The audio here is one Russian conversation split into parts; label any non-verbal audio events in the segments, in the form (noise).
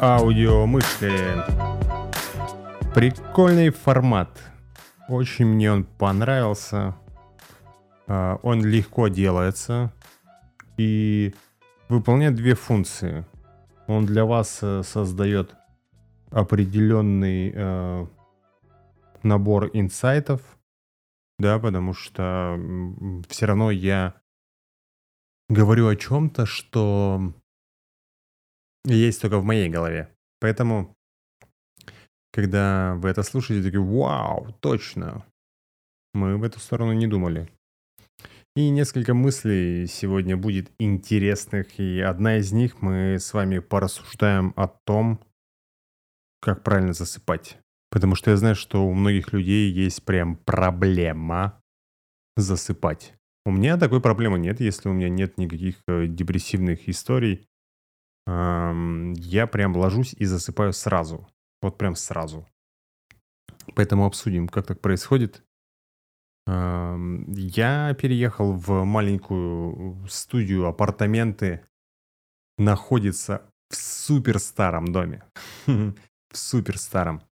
Аудиомышли. Прикольный формат. Очень мне он понравился. А, он легко делается и выполняет две функции. Он для вас э, создает определенный э, набор инсайтов, да, потому что все равно я говорю о чем-то, что есть только в моей голове. Поэтому, когда вы это слушаете, такие, вау, точно, мы в эту сторону не думали. И несколько мыслей сегодня будет интересных, и одна из них мы с вами порассуждаем о том, как правильно засыпать. Потому что я знаю, что у многих людей есть прям проблема засыпать. У меня такой проблемы нет, если у меня нет никаких э, депрессивных историй. Я прям ложусь и засыпаю сразу. Вот прям сразу. Поэтому обсудим, как так происходит. Я переехал в маленькую студию, апартаменты. Находится в супер старом доме. (laughs) в супер старом.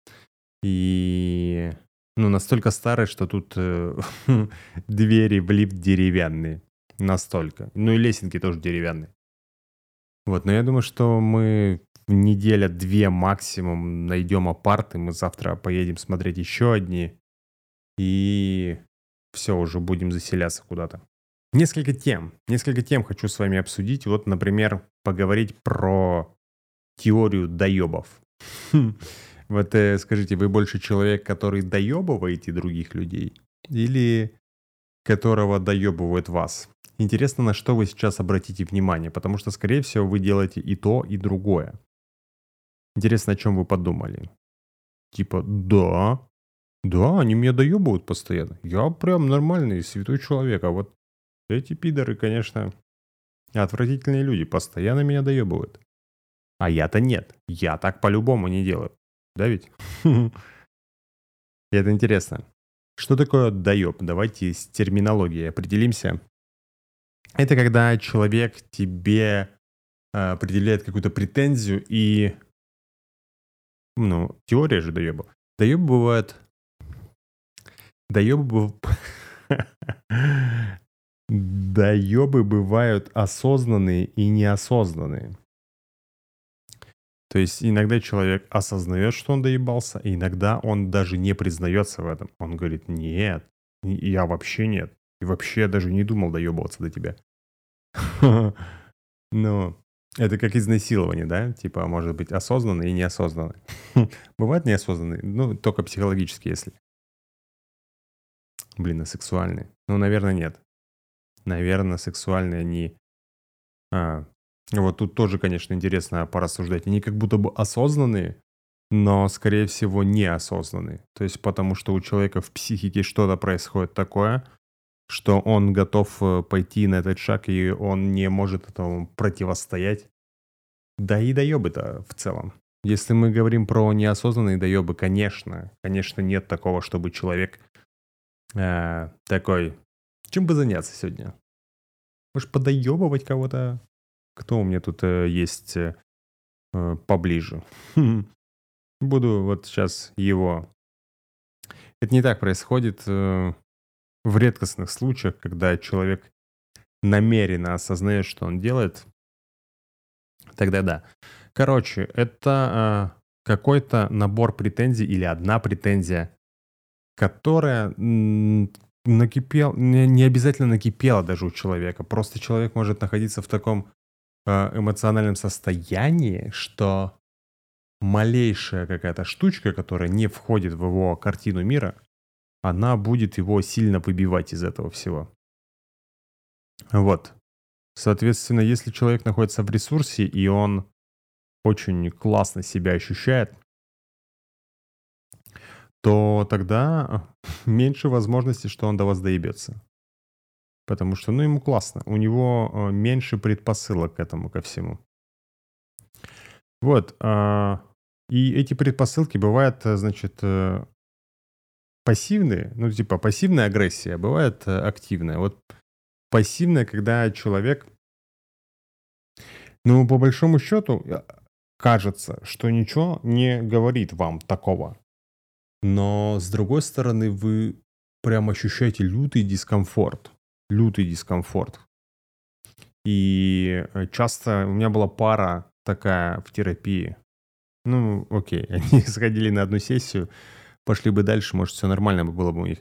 И ну, настолько старый, что тут э, (laughs) двери в лифт деревянные. Настолько. Ну и лесенки тоже деревянные. Вот, но я думаю, что мы неделя-две максимум найдем апарты. Мы завтра поедем смотреть еще одни. И все, уже будем заселяться куда-то. Несколько тем. Несколько тем хочу с вами обсудить. Вот, например, поговорить про теорию доебов. Вот э, скажите, вы больше человек, который доебываете других людей? Или которого доебывают вас? Интересно, на что вы сейчас обратите внимание, потому что, скорее всего, вы делаете и то, и другое. Интересно, о чем вы подумали. Типа, да, да, они меня доебывают постоянно. Я прям нормальный, святой человек, а вот эти пидоры, конечно, отвратительные люди, постоянно меня доебывают. А я-то нет, я так по-любому не делаю. Да ведь? (laughs) Это интересно. Что такое доеб? Давайте с терминологией определимся. Это когда человек тебе э, определяет какую-то претензию и... Ну, теория же доеба. Доебы бывают... Доебы... Доебы бывают осознанные и неосознанные. То есть иногда человек осознает, что он доебался, и иногда он даже не признается в этом. Он говорит, нет, я вообще нет. И вообще даже не думал доебываться до тебя. (laughs) Ну, это как изнасилование, да? Типа, может быть, осознанный и неосознанный. (laughs) Бывает неосознанный, ну, только психологически, если. Блин, а сексуальный? Ну, наверное, нет. Наверное, сексуальные они... А, вот тут тоже, конечно, интересно порассуждать. Они как будто бы осознанные, но, скорее всего, неосознанные. То есть потому что у человека в психике что-то происходит такое, что он готов э, пойти на этот шаг, и он не может этому противостоять. Да и доебы-то в целом. Если мы говорим про неосознанные доебы, конечно, конечно, нет такого, чтобы человек э, такой, чем бы заняться сегодня? Может, подоебывать кого-то? Кто у меня тут э, есть э, э поближе? (laughs) Буду вот сейчас его... Это не так происходит э, в редкостных случаях, когда человек намеренно осознает, что он делает. Тогда да. Короче, это э, какой-то набор претензий или одна претензия, которая накипел, не, не обязательно накипела даже у человека. Просто человек может находиться в таком Э, эмоциональном состоянии, что малейшая какая-то штучка, которая не входит в его картину мира, она будет его сильно выбивать из этого всего. Вот. Соответственно, если человек находится в ресурсе, и он очень классно себя ощущает, то тогда (laughs) меньше возможности, что он до вас доебется. Потому что, ну, ему классно. У него э, меньше предпосылок к этому, ко всему. Вот. Э, и эти предпосылки бывают, э, значит, э, пассивные. Ну, типа пассивная агрессия, бывает э, активная. Вот пассивная, когда человек, ну, по большому счету, кажется, что ничего не говорит вам такого. Но, с другой стороны, вы прям ощущаете лютый дискомфорт лютый дискомфорт. И э, часто у меня была пара такая в терапии. Ну, окей, (laughs) они сходили на одну сессию, пошли бы дальше, может, все нормально было бы у них.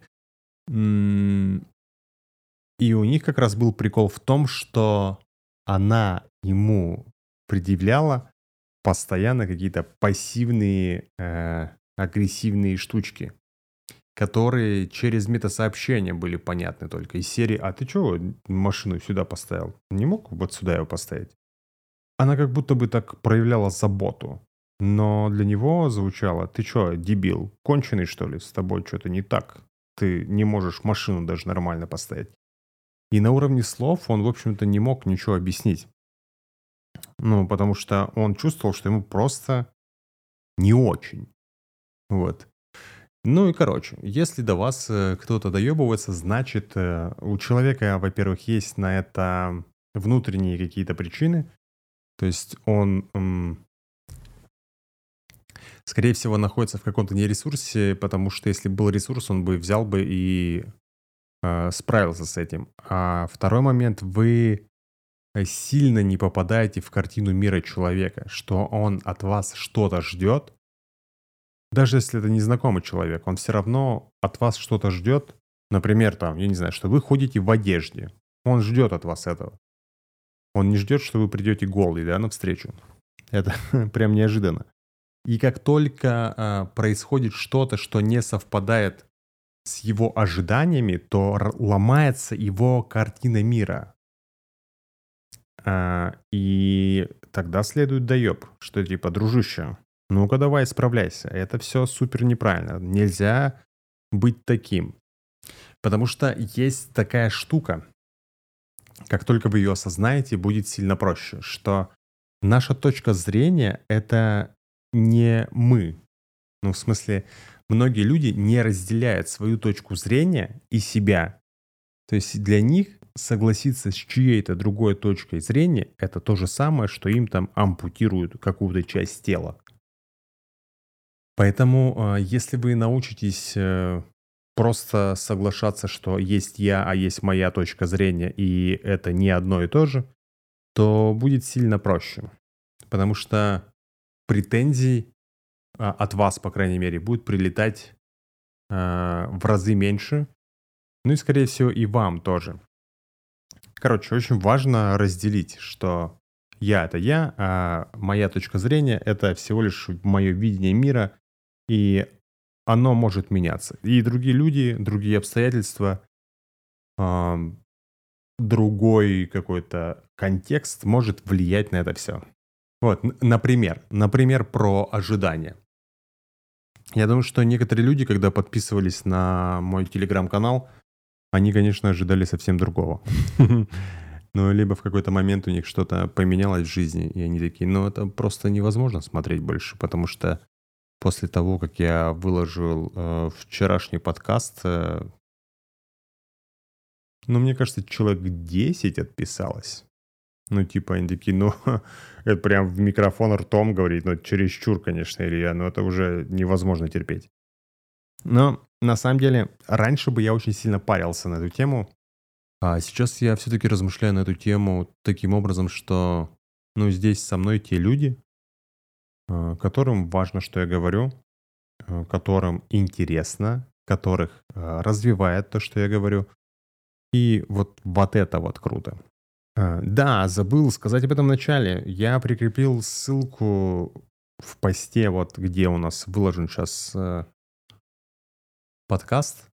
И у них как раз был прикол в том, что она ему предъявляла постоянно какие-то пассивные, э, агрессивные штучки которые через метасообщения были понятны только из серии «А ты чего машину сюда поставил? Не мог вот сюда его поставить?» Она как будто бы так проявляла заботу. Но для него звучало «Ты что, дебил, конченый что ли? С тобой что-то не так. Ты не можешь машину даже нормально поставить». И на уровне слов он, в общем-то, не мог ничего объяснить. Ну, потому что он чувствовал, что ему просто не очень. Вот. Ну и короче, если до вас э, кто-то доебывается, значит э, у человека, во-первых, есть на это внутренние какие-то причины. То есть он, скорее всего, находится в каком-то нересурсе, потому что если был ресурс, он бы взял бы и э, справился с этим. А второй момент, вы сильно не попадаете в картину мира человека, что он от вас что-то ждет, даже если это незнакомый человек, он все равно от вас что-то ждет. Например, там, я не знаю, что вы ходите в одежде. Он ждет от вас этого. Он не ждет, что вы придете голый, да, навстречу. Это (laughs) прям неожиданно. И как только э, происходит что-то, что не совпадает с его ожиданиями, то ломается его картина мира. А, и тогда следует доеб, что типа, дружище, ну-ка давай исправляйся. Это все супер неправильно. Нельзя быть таким. Потому что есть такая штука, как только вы ее осознаете, будет сильно проще, что наша точка зрения — это не мы. Ну, в смысле, многие люди не разделяют свою точку зрения и себя. То есть для них согласиться с чьей-то другой точкой зрения — это то же самое, что им там ампутируют какую-то часть тела. Поэтому, а, если вы научитесь э, просто соглашаться, что есть я, а есть моя точка зрения, и это не одно и то же, то будет сильно проще. Потому что претензий а, от вас, по крайней мере, будет прилетать а, в разы меньше. Ну и, скорее всего, и вам тоже. Короче, очень важно разделить, что я — это я, а моя точка зрения — это всего лишь мое видение мира, и оно может меняться. И другие люди, другие обстоятельства, другой какой-то контекст может влиять на это все. Вот, например, например, про ожидания. Я думаю, что некоторые люди, когда подписывались на мой телеграм-канал, они, конечно, ожидали совсем другого. (laughs) Ну, либо в какой-то момент у них что-то поменялось в жизни, и они такие, ну, это просто невозможно смотреть больше, потому что после того, как я выложил э, вчерашний подкаст, э, ну, мне кажется, человек 10 отписалось. Ну, типа, они такие, ну, (laughs) это прям в микрофон ртом говорить, ну, чересчур, конечно, Илья, но это уже невозможно терпеть. Но, на самом деле, раньше бы я очень сильно парился на эту тему, а сейчас я все-таки размышляю на эту тему таким образом, что, ну, здесь со мной те люди, которым важно, что я говорю, э, которым интересно, которых э, развивает то, что я говорю. И вот, вот это вот круто. Да, забыл сказать об этом в начале. Я прикрепил ссылку в посте, вот где у нас выложен сейчас подкаст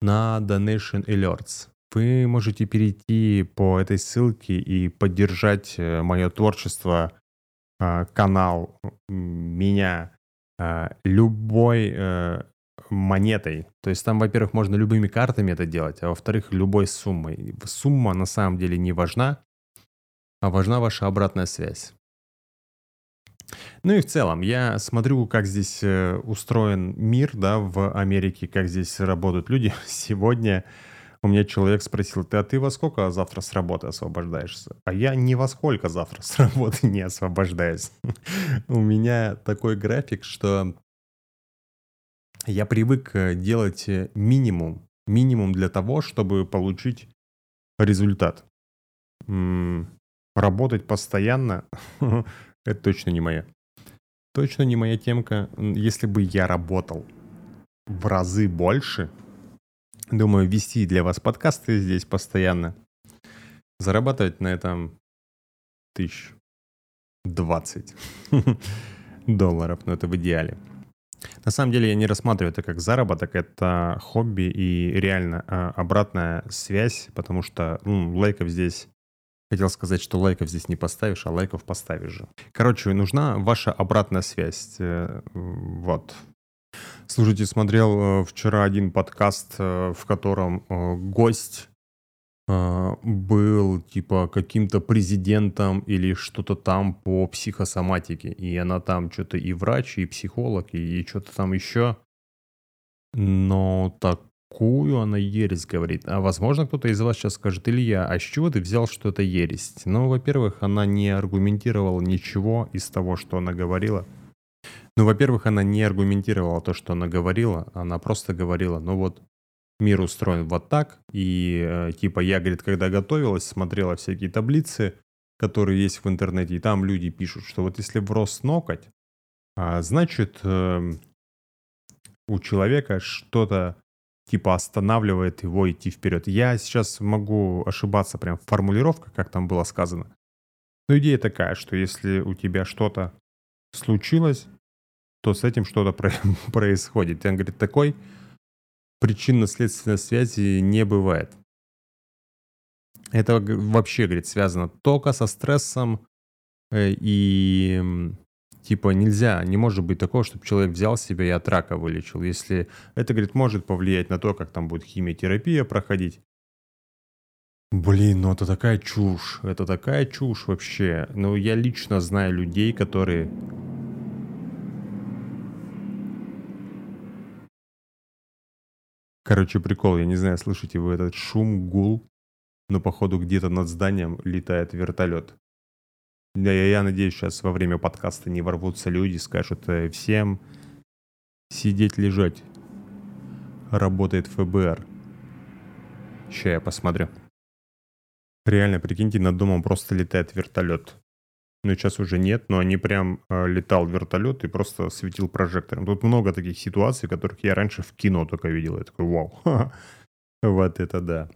на Donation Alerts. Вы можете перейти по этой ссылке и поддержать мое творчество канал меня, а, любой, э, монетой. То есть там, во-первых, можно любыми картами это делать, а во-вторых, любой суммой. Сумма на самом деле не важна, а важна ваша обратная связь. Ну и в целом, я смотрю, как здесь э, устроен мир, да, в Америке, как здесь работают люди. (laughs) Сегодня у меня человек спросил, ты, а ты во сколько завтра с работы освобождаешься? А я ни во сколько завтра с работы не освобождаюсь. (laughs) У меня такой график, что я привык э, делать э, минимум, минимум для того, чтобы получить результат. Работать постоянно (laughs) Это точно не моя. Точно не моя темка. Если бы я работал в разы больше, думаю, вести для вас подкасты здесь постоянно, зарабатывать на этом тысяч двадцать (laughs) долларов, но это в идеале. На самом деле я не рассматриваю это как заработок, это хобби и реально а, обратная связь, потому что ну, лайков здесь Хотел сказать, что лайков здесь не поставишь, а лайков поставишь же. Короче, нужна ваша обратная связь. Э, вот. Слушайте, смотрел э, вчера один подкаст, э, в котором гость был типа каким-то президентом или что-то там по психосоматике. И она там что-то и врач, и психолог, и, и что-то там еще. Но так какую она ересь говорит. А возможно, кто-то из вас сейчас скажет, Илья, а с чего ты взял, что это ересь? Ну, во-первых, она не аргументировала ничего из того, что она говорила. Ну, во-первых, она не аргументировала то, что она говорила, она просто говорила, ну вот, мир устроен вот так, и э, типа я, говорит, когда готовилась, смотрела всякие таблицы, которые есть в интернете, и там люди пишут, что вот если врос ноготь, а, значит, э, у человека что-то типа останавливает его идти вперед. Я сейчас могу ошибаться прям в формулировках, как там было сказано. Но идея такая, что если у тебя что-то случилось, то с этим что-то про- (laughs) происходит. И он говорит, такой причинно-следственной связи не бывает. Это вообще, говорит, связано только со стрессом э, и Типа нельзя, не может быть такого, чтобы человек взял себя и от рака вылечил. Если это, говорит, может повлиять на то, как там будет химиотерапия проходить. Блин, ну это такая чушь. Это такая чушь вообще. Ну, я лично знаю людей, которые... Короче, прикол, я не знаю, слышите вы этот шум, гул, но походу где-то над зданием летает вертолет. Я, я надеюсь, сейчас во время подкаста не ворвутся люди, скажут э, всем сидеть, лежать. Работает ФБР. Сейчас я посмотрю. Реально, прикиньте, над домом просто летает вертолет. Ну, сейчас уже нет, но они прям э, летал вертолет и просто светил прожектором. Тут много таких ситуаций, которых я раньше в кино только видел. Я такой, вау, (laughs) вот это да.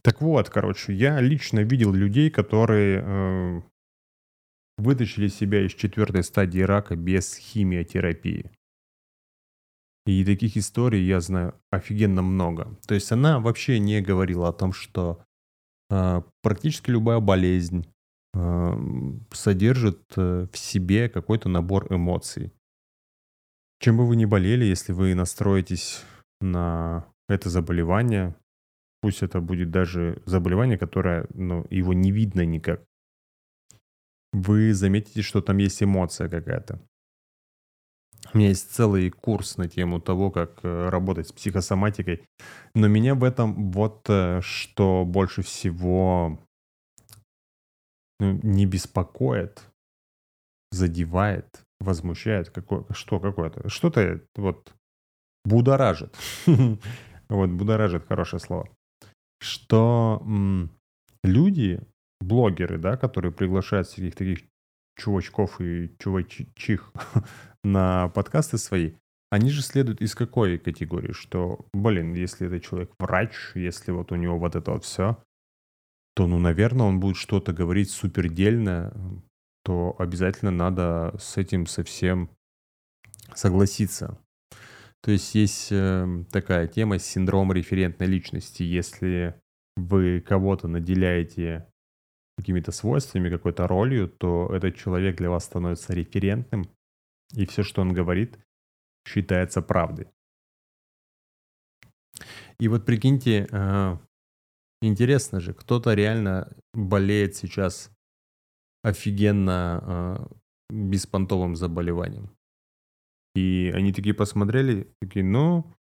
Так вот, короче, я лично видел людей, которые э, вытащили себя из четвертой стадии рака без химиотерапии. И таких историй я знаю офигенно много. То есть она вообще не говорила о том, что э, практически любая болезнь содержит э, в себе какой-то набор эмоций. Чем бы вы ни болели, если вы настроитесь на это заболевание, пусть это будет даже заболевание, которое, ну, его не видно никак, вы заметите, что там есть эмоция какая-то. У меня есть целый курс на тему того, как э, работать с психосоматикой. Но меня в этом вот э, что больше всего ну, не беспокоит, задевает, возмущает. Какое, что какое-то? Что-то вот будоражит. (laughs) Вот будоражит хорошее слово. Что люди блогеры, да, которые приглашают всяких таких чувачков и чувачих (laughs) на подкасты свои, они же следуют из какой категории? Что, блин, если это человек врач, если вот у него вот это вот все, то, ну, наверное, он будет что-то говорить супердельное, то обязательно надо с этим совсем согласиться. То есть есть э, такая тема синдром референтной личности. Если вы кого-то наделяете какими-то свойствами, какой-то ролью, то этот человек для вас становится референтным, и все, что он говорит, считается правдой. И вот прикиньте, э, интересно же, кто-то реально болеет сейчас офигенно э, беспонтовым заболеванием. И они такие посмотрели, такие, ну,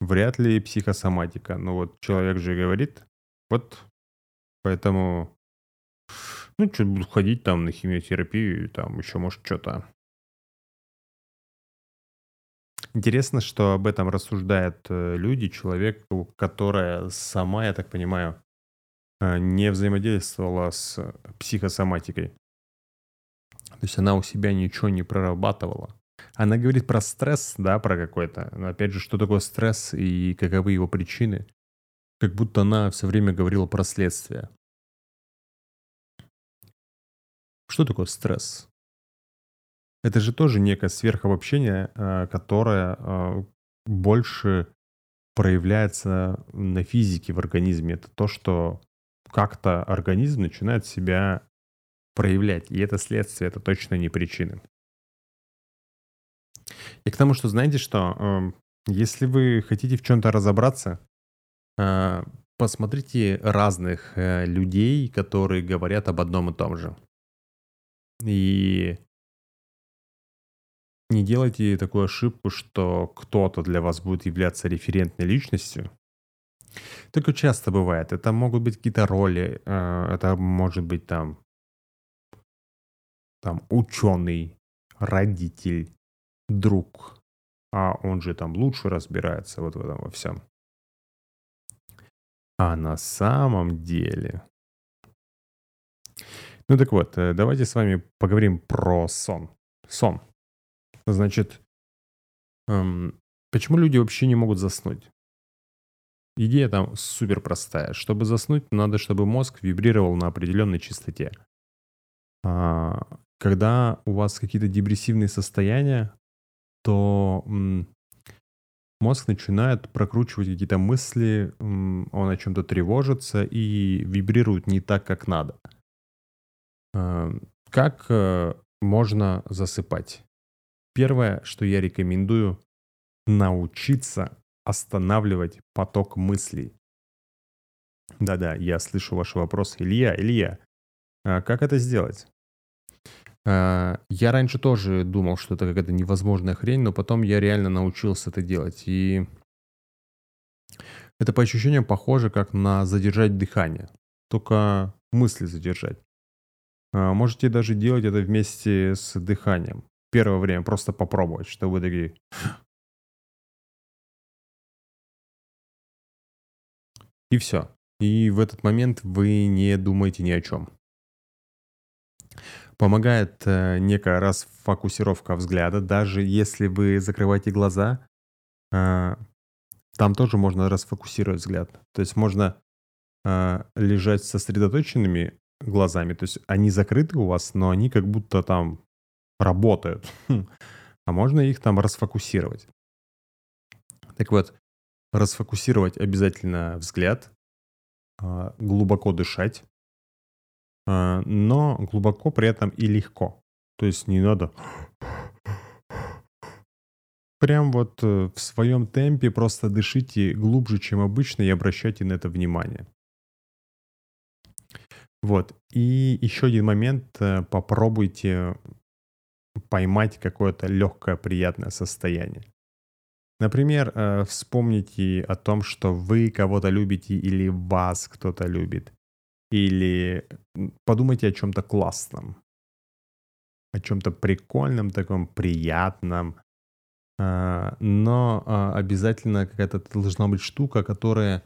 вряд ли психосоматика. Но вот человек же говорит, вот, поэтому, ну, что, буду ходить там на химиотерапию, там еще, может, что-то. Интересно, что об этом рассуждают э, люди, человек, которая сама, я так понимаю, э, не взаимодействовала с психосоматикой. То есть она у себя ничего не прорабатывала. Она говорит про стресс, да, про какой-то. Но опять же, что такое стресс и каковы его причины? Как будто она все время говорила про следствие. Что такое стресс? Это же тоже некое сверхобобщение, э, которое э, больше проявляется на физике в организме. Это то, что как-то организм начинает себя проявлять. И это следствие, это точно не причины. И к тому, что знаете что, эм, если вы хотите в чем-то разобраться, э, посмотрите разных людей, которые говорят об одном и том же. И не делайте такую ошибку, что кто-то для вас будет являться референтной личностью. Такое часто бывает. Это могут быть какие-то роли, э, это может быть там, там ученый, родитель, друг, а он же там лучше разбирается вот в этом во всем. А на самом деле... Ну так вот, э, давайте с вами поговорим про сон. Сон. Значит, эм, почему люди вообще не могут заснуть? Идея там супер простая. Чтобы заснуть, надо, чтобы мозг вибрировал на определенной частоте. А, когда у вас какие-то депрессивные состояния, то м, мозг начинает прокручивать какие-то мысли, м, он о чем-то тревожится и вибрирует не так, как надо. А, как а, можно засыпать? Первое, что я рекомендую, научиться останавливать поток мыслей. Да-да, я слышу ваш вопрос. Илья, Илья, а как это сделать? А, я раньше тоже думал, что это какая-то невозможная хрень, но потом я реально научился это делать. И это по ощущениям похоже, как на задержать дыхание. Только мысли задержать. А, можете даже делать это вместе с дыханием первое время просто попробовать, что вы такие... И все. И в этот момент вы не думаете ни о чем. Помогает э, некая расфокусировка взгляда, даже если вы закрываете глаза, э, там тоже можно расфокусировать взгляд. То есть можно э, лежать сосредоточенными глазами, то есть они закрыты у вас, но они как будто там работают. Хм. А можно их там расфокусировать. Так вот, расфокусировать обязательно взгляд, а, глубоко дышать, а, но глубоко при этом и легко. То есть не надо прям вот э, в своем темпе просто дышите глубже, чем обычно, и обращайте на это внимание. Вот. И еще один момент. Э, попробуйте поймать какое-то легкое, приятное состояние. Например, э, вспомните о том, что вы кого-то любите или вас кто-то любит. Или подумайте о чем-то классном, о чем-то прикольном, таком приятном. Э, но э, обязательно какая-то должна быть штука, которая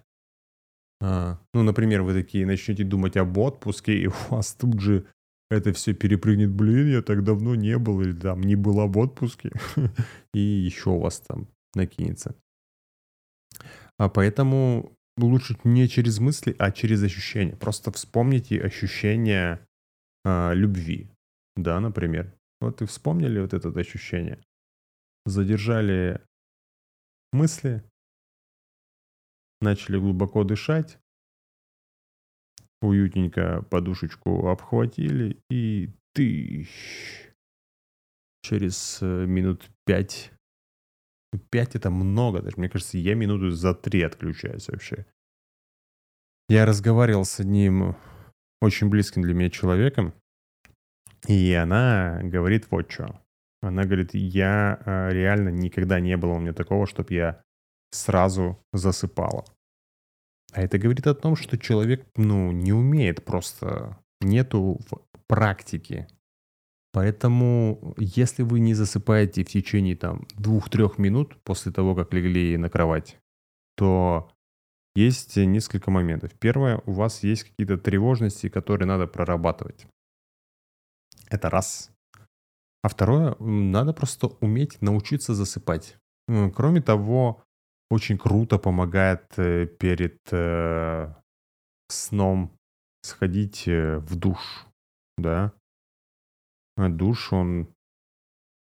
ну, например, вы такие начнете думать об отпуске, и у вас тут же это все перепрыгнет, блин, я так давно не был, или там не была в отпуске, (laughs) и еще у вас там накинется. А поэтому лучше не через мысли, а через ощущения. Просто вспомните ощущение а, любви, да, например. Вот и вспомнили вот это ощущение. Задержали мысли, начали глубоко дышать, Уютненько подушечку обхватили и ты Через э, минут пять 5 это много даже. Мне кажется, я минуту за 3 отключаюсь вообще. Я разговаривал с одним очень близким для меня человеком, и она говорит вот что. Она говорит, я э, реально никогда не было у меня такого, чтобы я сразу засыпала. А это говорит о том, что человек, ну, не умеет просто, нету в практики. Поэтому, если вы не засыпаете в течение там двух-трех минут после того, как легли на кровать, то есть несколько моментов. Первое, у вас есть какие-то тревожности, которые надо прорабатывать. Это раз. А второе, надо просто уметь научиться засыпать. Кроме того, очень круто помогает э, перед э, сном сходить э, в душ, да. Душ, он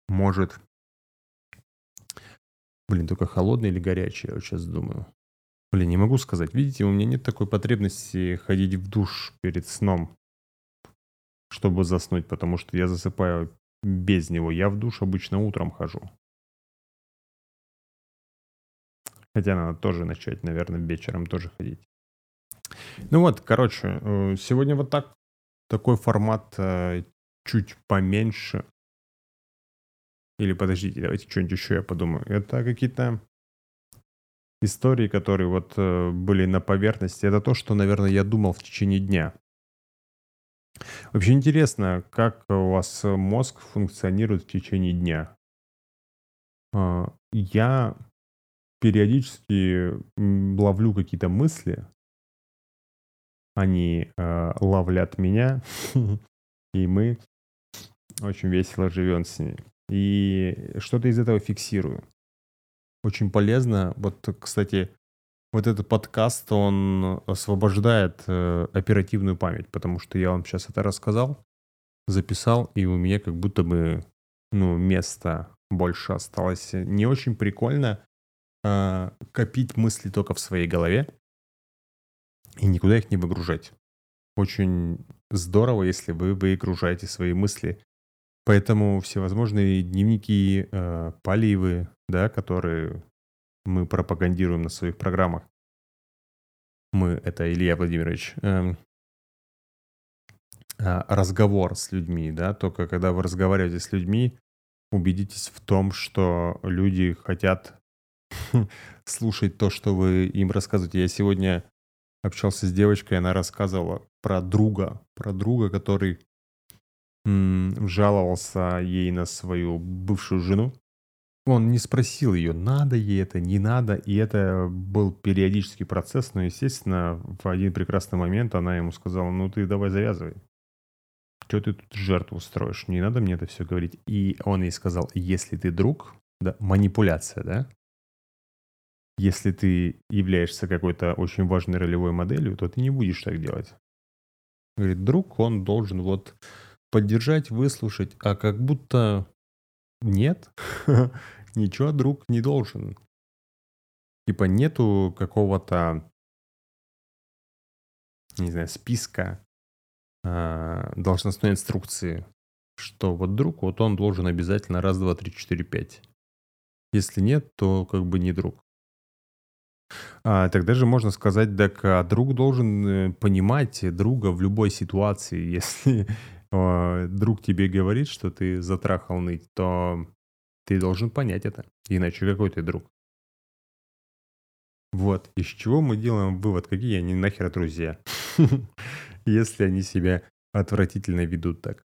может... Блин, только холодный или горячий, я вот сейчас думаю. Блин, не могу сказать. Видите, у меня нет такой потребности ходить в душ перед сном, чтобы заснуть, потому что я засыпаю без него. Я в душ обычно утром хожу. Хотя надо тоже начать, наверное, вечером тоже ходить. Ну вот, короче, э, сегодня вот так. Такой формат э, чуть поменьше. Или подождите, давайте что-нибудь еще я подумаю. Это какие-то истории, которые вот э, были на поверхности. Это то, что, наверное, я думал в течение дня. Вообще интересно, как у вас мозг функционирует в течение дня. Я периодически ловлю какие-то мысли, они э, ловлят меня, (laughs) и мы очень весело живем с ними. И что-то из этого фиксирую. Очень полезно. Вот, кстати, вот этот подкаст, он освобождает э, оперативную память, потому что я вам сейчас это рассказал, записал, и у меня как будто бы ну, места больше осталось. Не очень прикольно э, копить мысли только в своей голове и никуда их не выгружать. Очень здорово, если вы выгружаете свои мысли. Поэтому всевозможные дневники, э, поливы, да, которые мы пропагандируем на своих программах. Мы, это Илья Владимирович, э, разговор с людьми, да, только когда вы разговариваете с людьми, убедитесь в том, что люди хотят (laughs) слушать то, что вы им рассказываете. Я сегодня общался с девочкой, она рассказывала про друга, про друга, который жаловался ей на свою бывшую жену. Он не спросил ее, надо ей это, не надо, и это был периодический процесс, но, естественно, в один прекрасный момент она ему сказала, ну ты давай завязывай. Что ты тут жертву строишь? Не надо мне это все говорить. И он ей сказал, если ты друг, да, манипуляция, да, если ты являешься какой-то очень важной ролевой моделью, то ты не будешь так делать. Говорит, друг, он должен вот поддержать, выслушать, а как будто нет, (laughs) ничего друг не должен. Типа нету какого-то, не знаю, списка э, должностной инструкции, что вот друг, вот он должен обязательно раз, два, три, четыре, пять. Если нет, то как бы не друг. А, тогда же можно сказать, так а друг должен э, понимать друга в любой ситуации. (laughs) Если а, друг тебе говорит, что ты затрахал ныть, то ты должен понять это. Иначе какой ты друг? Вот, из чего мы делаем вывод, какие они нахер друзья, (laughs) если они себя отвратительно ведут так.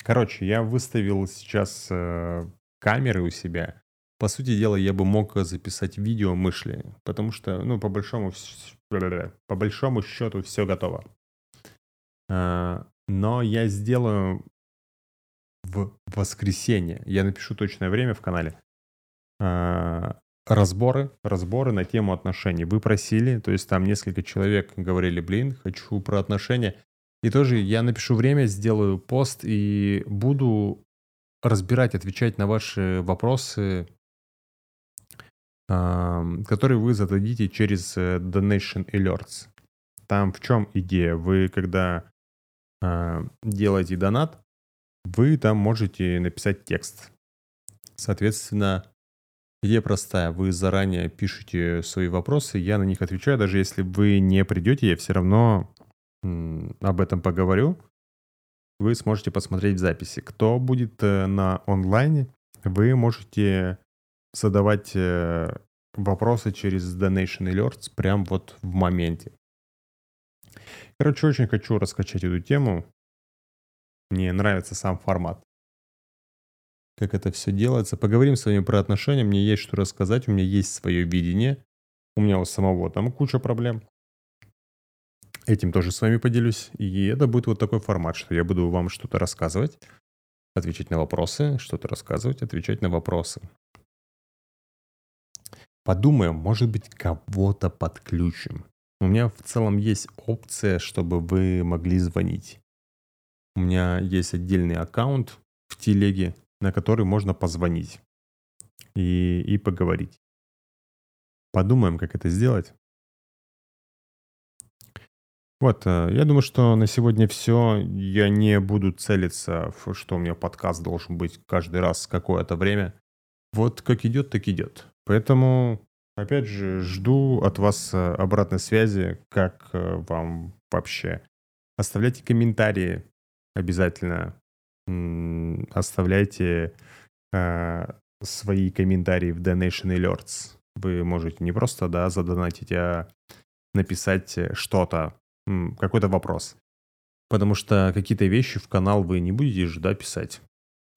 Короче, я выставил сейчас э, камеры у себя, по сути дела, я бы мог записать видео мысли, потому что, ну, по большому, по большому счету все готово. А, но я сделаю в воскресенье, я напишу точное время в канале, а, разборы, разборы на тему отношений. Вы просили, то есть там несколько человек говорили, блин, хочу про отношения. И тоже я напишу время, сделаю пост и буду разбирать, отвечать на ваши вопросы который вы зададите через э, Donation Alerts. Там в чем идея? Вы, когда а, делаете донат, вы там можете написать текст. Соответственно, идея простая. Вы заранее пишете свои вопросы, я на них отвечаю. Даже если вы не придете, я все равно об этом поговорю. Вы сможете посмотреть записи. Кто будет э, на онлайне, вы можете задавать э, вопросы через Donation Alerts прям вот в моменте. Короче, очень хочу раскачать эту тему. Мне нравится сам формат. Как это все делается. Поговорим с вами про отношения. Мне есть что рассказать. У меня есть свое видение. У меня у самого там куча проблем. Этим тоже с вами поделюсь. И это будет вот такой формат, что я буду вам что-то рассказывать, отвечать на вопросы, что-то рассказывать, отвечать на вопросы. Подумаем, может быть, кого-то подключим. У меня в целом есть опция, чтобы вы могли звонить. У меня есть отдельный аккаунт в телеге, на который можно позвонить и, и поговорить. Подумаем, как это сделать. Вот, э, я думаю, что на сегодня все. Я не буду целиться, что у меня подкаст должен быть каждый раз какое-то время. Вот как идет, так идет. Поэтому, опять же, жду от вас э, обратной связи, как э, вам вообще. Оставляйте комментарии обязательно оставляйте э, свои комментарии в Donation Alerts. Вы можете не просто, да, задонатить, а написать что-то, какой-то вопрос. Потому что какие-то вещи в канал вы не будете же, да, писать.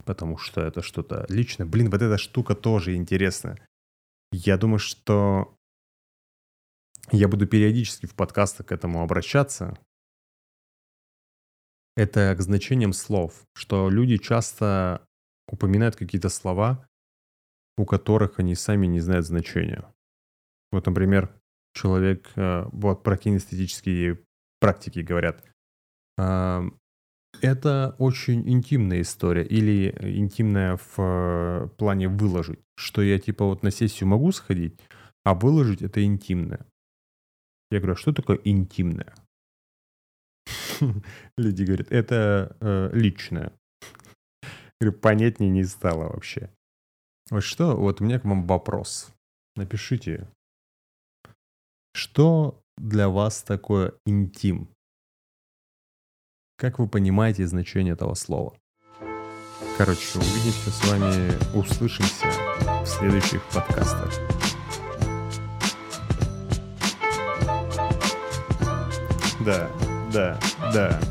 Потому что это что-то личное. Блин, вот эта штука тоже интересная. Я думаю, что я буду периодически в подкастах к этому обращаться, это к значениям слов, что люди часто упоминают какие-то слова, у которых они сами не знают значения. Вот, например, человек, э, вот про кинестетические практики говорят, это очень интимная история или интимная в э, плане выложить, что я типа вот на сессию могу сходить, а выложить это интимное. Я говорю, а что такое интимное? (laughs) Люди говорят, это э, личное. Говорю, понятнее не стало вообще. Вот что, вот у меня к вам вопрос. Напишите, что для вас такое интим? Как вы понимаете значение этого слова? Короче, увидимся с вами, услышимся в следующих подкастах. Да, да, да.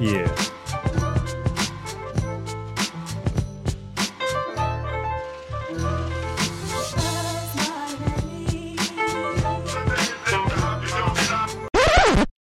Yeah.